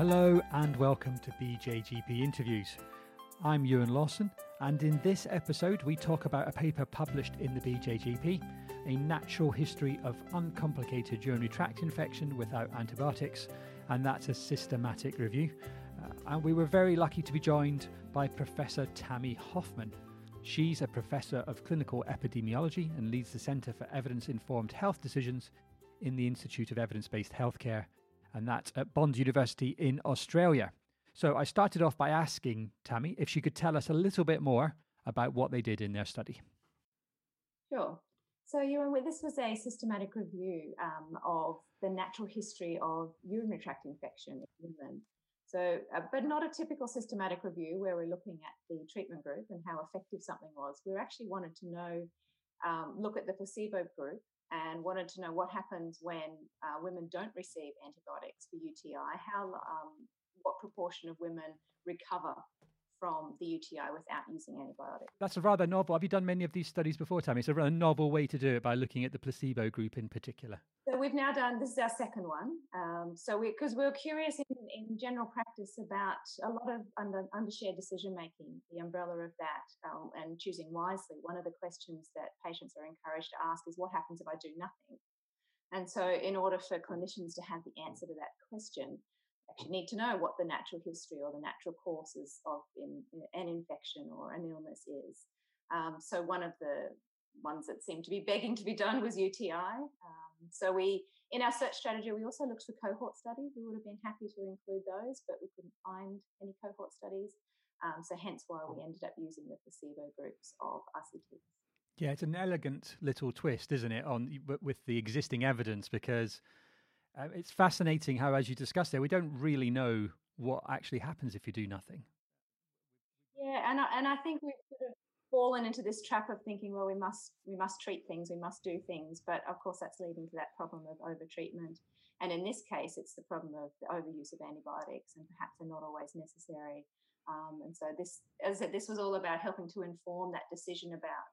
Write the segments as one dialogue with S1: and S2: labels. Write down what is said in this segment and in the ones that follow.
S1: Hello and welcome to BJGP Interviews. I'm Euan Lawson, and in this episode, we talk about a paper published in the BJGP, a natural history of uncomplicated urinary tract infection without antibiotics, and that's a systematic review. Uh, and we were very lucky to be joined by Professor Tammy Hoffmann. She's a professor of clinical epidemiology and leads the Centre for Evidence Informed Health Decisions in the Institute of Evidence Based Healthcare, and that's at Bond University in Australia. So I started off by asking Tammy if she could tell us a little bit more about what they did in their study.
S2: Sure. So, this was a systematic review um, of the natural history of urinary tract infection in women. So, uh, but not a typical systematic review where we're looking at the treatment group and how effective something was. We actually wanted to know, um, look at the placebo group and wanted to know what happens when uh, women don't receive antibiotics for UTI, how um, what proportion of women recover from the UTI without using antibiotics.
S1: That's a rather novel. Have you done many of these studies before, Tammy? It's a rather novel way to do it by looking at the placebo group in particular.
S2: So we've now done. This is our second one. Um, so we because we, are curious in, in, general practice about a lot of under under shared decision making, the umbrella of that, um, and choosing wisely. One of the questions that patients are encouraged to ask is, "What happens if I do nothing?" And so, in order for clinicians to have the answer to that question, actually need to know what the natural history or the natural causes of in, an infection or an illness is. Um, so one of the ones that seemed to be begging to be done was UTI. Um, so we, in our search strategy, we also looked for cohort studies. We would have been happy to include those, but we couldn't find any cohort studies. Um, so hence why we ended up using the placebo groups of RCTs.
S1: Yeah, it's an elegant little twist, isn't it, on with the existing evidence because uh, it's fascinating how, as you discussed there, we don't really know what actually happens if you do nothing.
S2: Yeah, and I, and I think we've sort of fallen into this trap of thinking, well, we must we must treat things, we must do things, but of course that's leading to that problem of overtreatment. And in this case, it's the problem of the overuse of antibiotics, and perhaps they're not always necessary. Um, and so this, as I said, this was all about helping to inform that decision about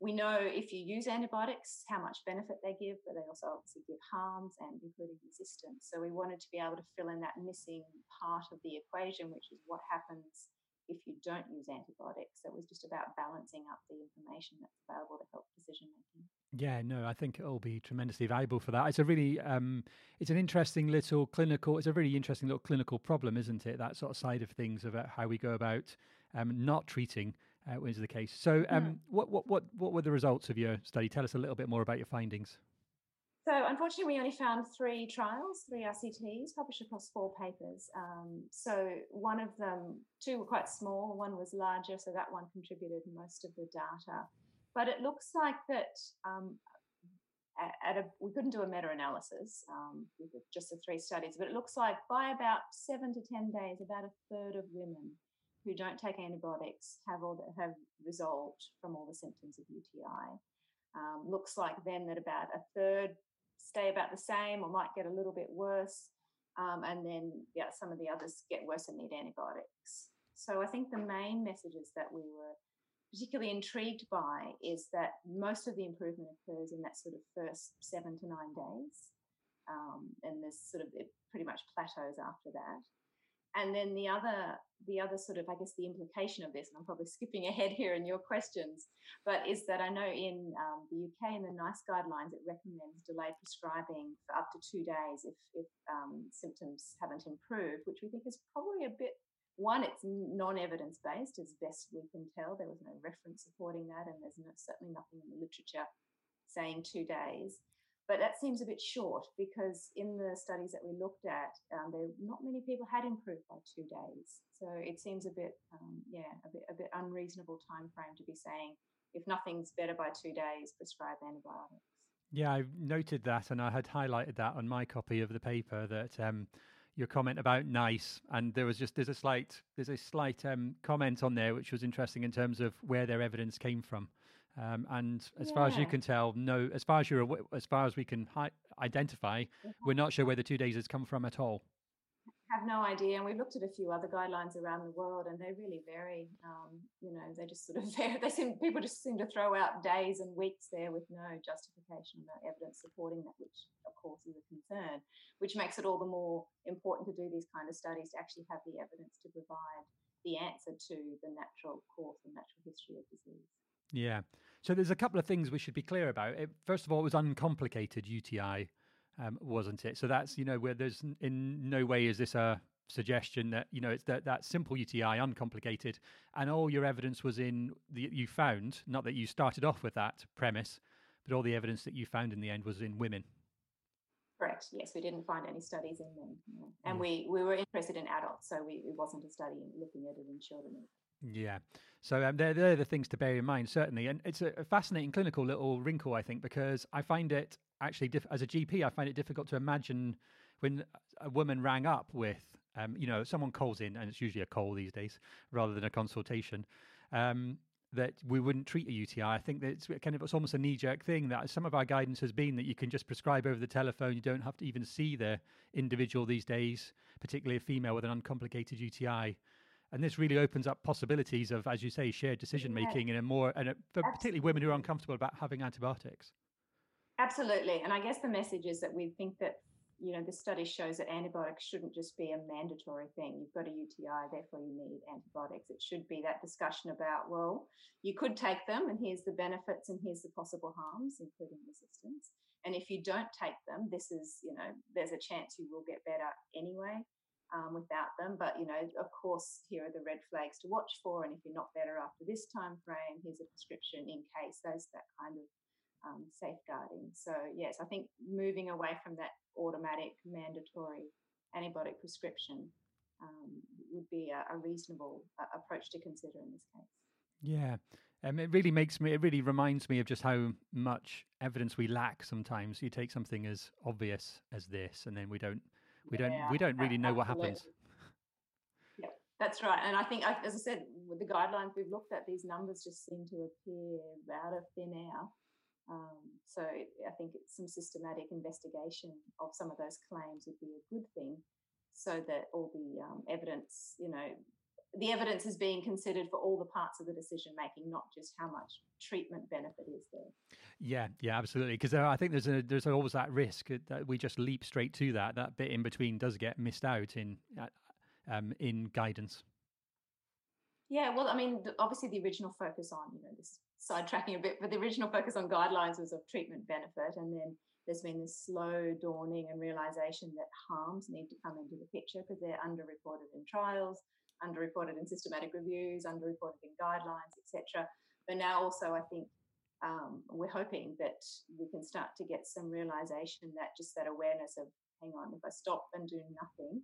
S2: we know if you use antibiotics how much benefit they give, but they also obviously give harms and including resistance. So we wanted to be able to fill in that missing part of the equation, which is what happens if you don't use antibiotics. So it was just about balancing up the information that's available to help decision making.
S1: Yeah, no, I think it'll be tremendously valuable for that. It's a really, um, it's an interesting little clinical. It's a really interesting little clinical problem, isn't it? That sort of side of things about how we go about um, not treating uh, is the case. So, um, yeah. what, what, what, what were the results of your study? Tell us a little bit more about your findings.
S2: So, unfortunately, we only found three trials, three RCTs published across four papers. Um, so, one of them, two were quite small, one was larger, so that one contributed most of the data. But it looks like that um, at, a, we couldn't do a meta-analysis um, with just the three studies, but it looks like by about seven to ten days, about a third of women who don't take antibiotics have all have resolved from all the symptoms of UTI. Um, looks like then that about a third stay about the same or might get a little bit worse, um, and then yeah, some of the others get worse and need antibiotics. So I think the main messages that we were particularly intrigued by is that most of the improvement occurs in that sort of first seven to nine days, um, and there's sort of it pretty much plateaus after that and then the other the other sort of i guess the implication of this and i'm probably skipping ahead here in your questions but is that i know in um, the uk in the nice guidelines it recommends delayed prescribing for up to two days if, if um, symptoms haven't improved which we think is probably a bit one it's non-evidence based as best we can tell. There was no reference supporting that and there's no, certainly nothing in the literature saying two days but that seems a bit short because in the studies that we looked at, um, there not many people had improved by two days. So it seems a bit, um, yeah, a bit a bit unreasonable time frame to be saying if nothing's better by two days, prescribe antibiotics.
S1: Yeah, I noted that, and I had highlighted that on my copy of the paper that um, your comment about nice, and there was just there's a slight there's a slight um, comment on there which was interesting in terms of where their evidence came from. Um, and as yeah. far as you can tell, no, as far as you're, as far as we can hi- identify, we're not sure where the two days has come from at all.
S2: have no idea. And we've looked at a few other guidelines around the world, and they really vary. Um, you know, they just sort of they seem people just seem to throw out days and weeks there with no justification, no evidence supporting that, which of course is a concern. Which makes it all the more important to do these kind of studies to actually have the evidence to provide the answer to the natural course and natural history of disease.
S1: Yeah. So there's a couple of things we should be clear about. It, first of all, it was uncomplicated UTI um, wasn't it? So that's you know where there's in no way is this a suggestion that you know it's that that simple UTI, uncomplicated, and all your evidence was in the you found. Not that you started off with that premise, but all the evidence that you found in the end was in women.
S2: Correct. Yes, we didn't find any studies in them, and mm. we we were interested in adults, so we, it wasn't a study looking at it in children.
S1: Yeah. So um, they're, they're the things to bear in mind, certainly. And it's a, fascinating clinical little wrinkle, I think, because I find it actually, diff- as a GP, I find it difficult to imagine when a woman rang up with, um, you know, someone calls in, and it's usually a call these days rather than a consultation. Um, that we wouldn't treat a UTI. I think that it's kind of it's almost a knee jerk thing that some of our guidance has been that you can just prescribe over the telephone. You don't have to even see the individual these days, particularly a female with an uncomplicated UTI and this really opens up possibilities of, as you say, shared decision making yeah. in a more and a, particularly women who are uncomfortable about having antibiotics.
S2: Absolutely, and I guess the message is that we think that you know the study shows that antibiotics shouldn't just be a mandatory thing. You've got a UTI, therefore you need antibiotics. It should be that discussion about well, you could take them, and here's the benefits, and here's the possible harms, including resistance. And if you don't take them, this is you know there's a chance you will get better anyway um, without them. But you know, of course, here are the red flags to watch for. And if you're not better after this time frame, here's a prescription in case. There's that kind of um, safeguarding. So yes, I think moving away from that automatic mandatory antibiotic prescription um, would be a, a reasonable uh, approach to consider in this case.
S1: Yeah. Um, it really makes me, it really reminds me of just how much evidence we lack sometimes. You take something as obvious as this, and then we don't we don't yeah, we don't really know what happens.
S2: Yeah, that's right. And I think, as I said, with the guidelines we've looked at, these numbers just seem to appear out of thin air. Um, so I think some systematic investigation of some of those claims would be a good thing, so that all the um, evidence, you know, the evidence is being considered for all the parts of the decision making, not just how much treatment benefit is there.
S1: Yeah, yeah, absolutely. Because I think there's a, there's always that risk that we just leap straight to that. That bit in between does get missed out in uh, um, in guidance.
S2: Yeah, well, I mean, obviously the original focus on you know this sidetracking a bit, but the original focus on guidelines was of treatment benefit, and then there's been this slow dawning and realization that harms need to come into the picture because they're underreported in trials underreported in systematic reviews, underreported in guidelines, etc. But now also, I think um, we're hoping that we can start to get some realization that just that awareness of, hang on, if I stop and do nothing,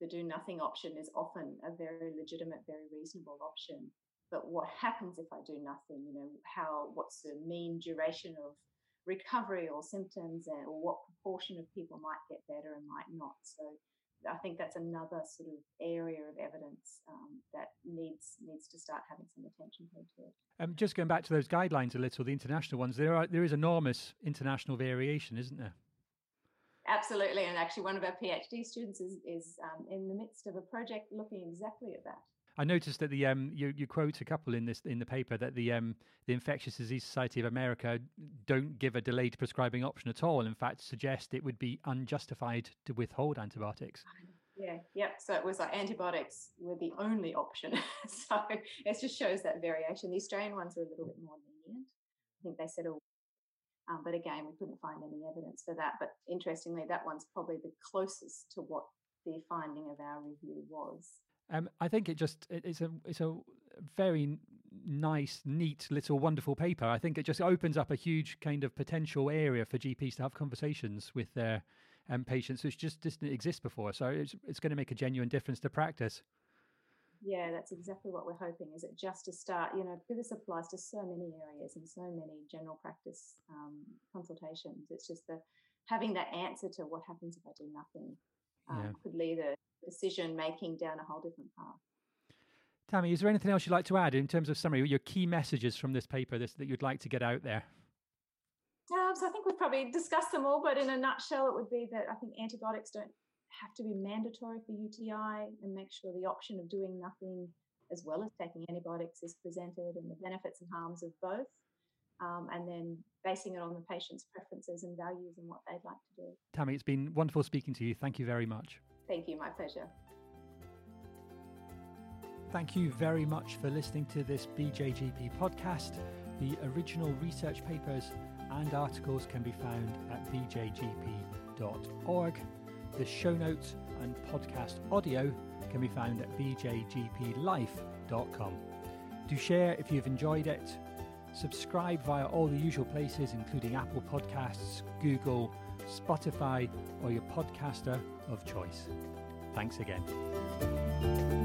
S2: the do nothing option is often a very legitimate, very reasonable option. But what happens if I do nothing? You know, how, what's the mean duration of recovery or symptoms, and, or what proportion of people might get better and might not? So I think that's another sort of area of evidence um, that needs needs to start having some attention paid to it.
S1: Um, just going back to those guidelines a little, the international ones, there are there is enormous international variation, isn't there?
S2: Absolutely, and actually, one of our PhD students is is um, in the midst of a project looking exactly at that.
S1: I noticed that the um, you, you quote a couple in this in the paper that the um, the Infectious Disease Society of America don't give a delayed prescribing option at all. In fact, suggest it would be unjustified to withhold antibiotics.
S2: Yeah, yeah. So it was like antibiotics were the only option. so it just shows that variation. The Australian ones are a little bit more lenient. I think they said, oh, um, but again, we couldn't find any evidence for that. But interestingly, that one's probably the closest to what the finding of our review was.
S1: Um, I think it just it, it's a it's a very nice, neat, little, wonderful paper. I think it just opens up a huge kind of potential area for GPs to have conversations with their um, patients, which just didn't exist before. So it's it's going to make a genuine difference to practice.
S2: Yeah, that's exactly what we're hoping. Is it just to start, you know, because this applies to so many areas and so many general practice um, consultations. It's just the having that answer to what happens if I do nothing um, yeah. could lead a decision making down a whole different path.
S1: Tammy, is there anything else you'd like to add in terms of summary, your key messages from this paper this, that you'd like to get out there?
S2: Um, so I think we've probably discussed them all, but in a nutshell, it would be that I think antibiotics don't have to be mandatory for UTI and make sure the option of doing nothing as well as taking antibiotics is presented and the benefits and harms of both. Um, and then basing it on the patient's preferences and values and what they'd like to do.
S1: Tammy, it's been wonderful speaking to you. Thank you very much.
S2: Thank you, my pleasure.
S1: Thank you very much for listening to this BJGP podcast. The original research papers and articles can be found at bjgp.org. The show notes and podcast audio can be found at bjgplife.com. Do share if you've enjoyed it. Subscribe via all the usual places, including Apple Podcasts, Google, Spotify, or your podcaster of choice. Thanks again.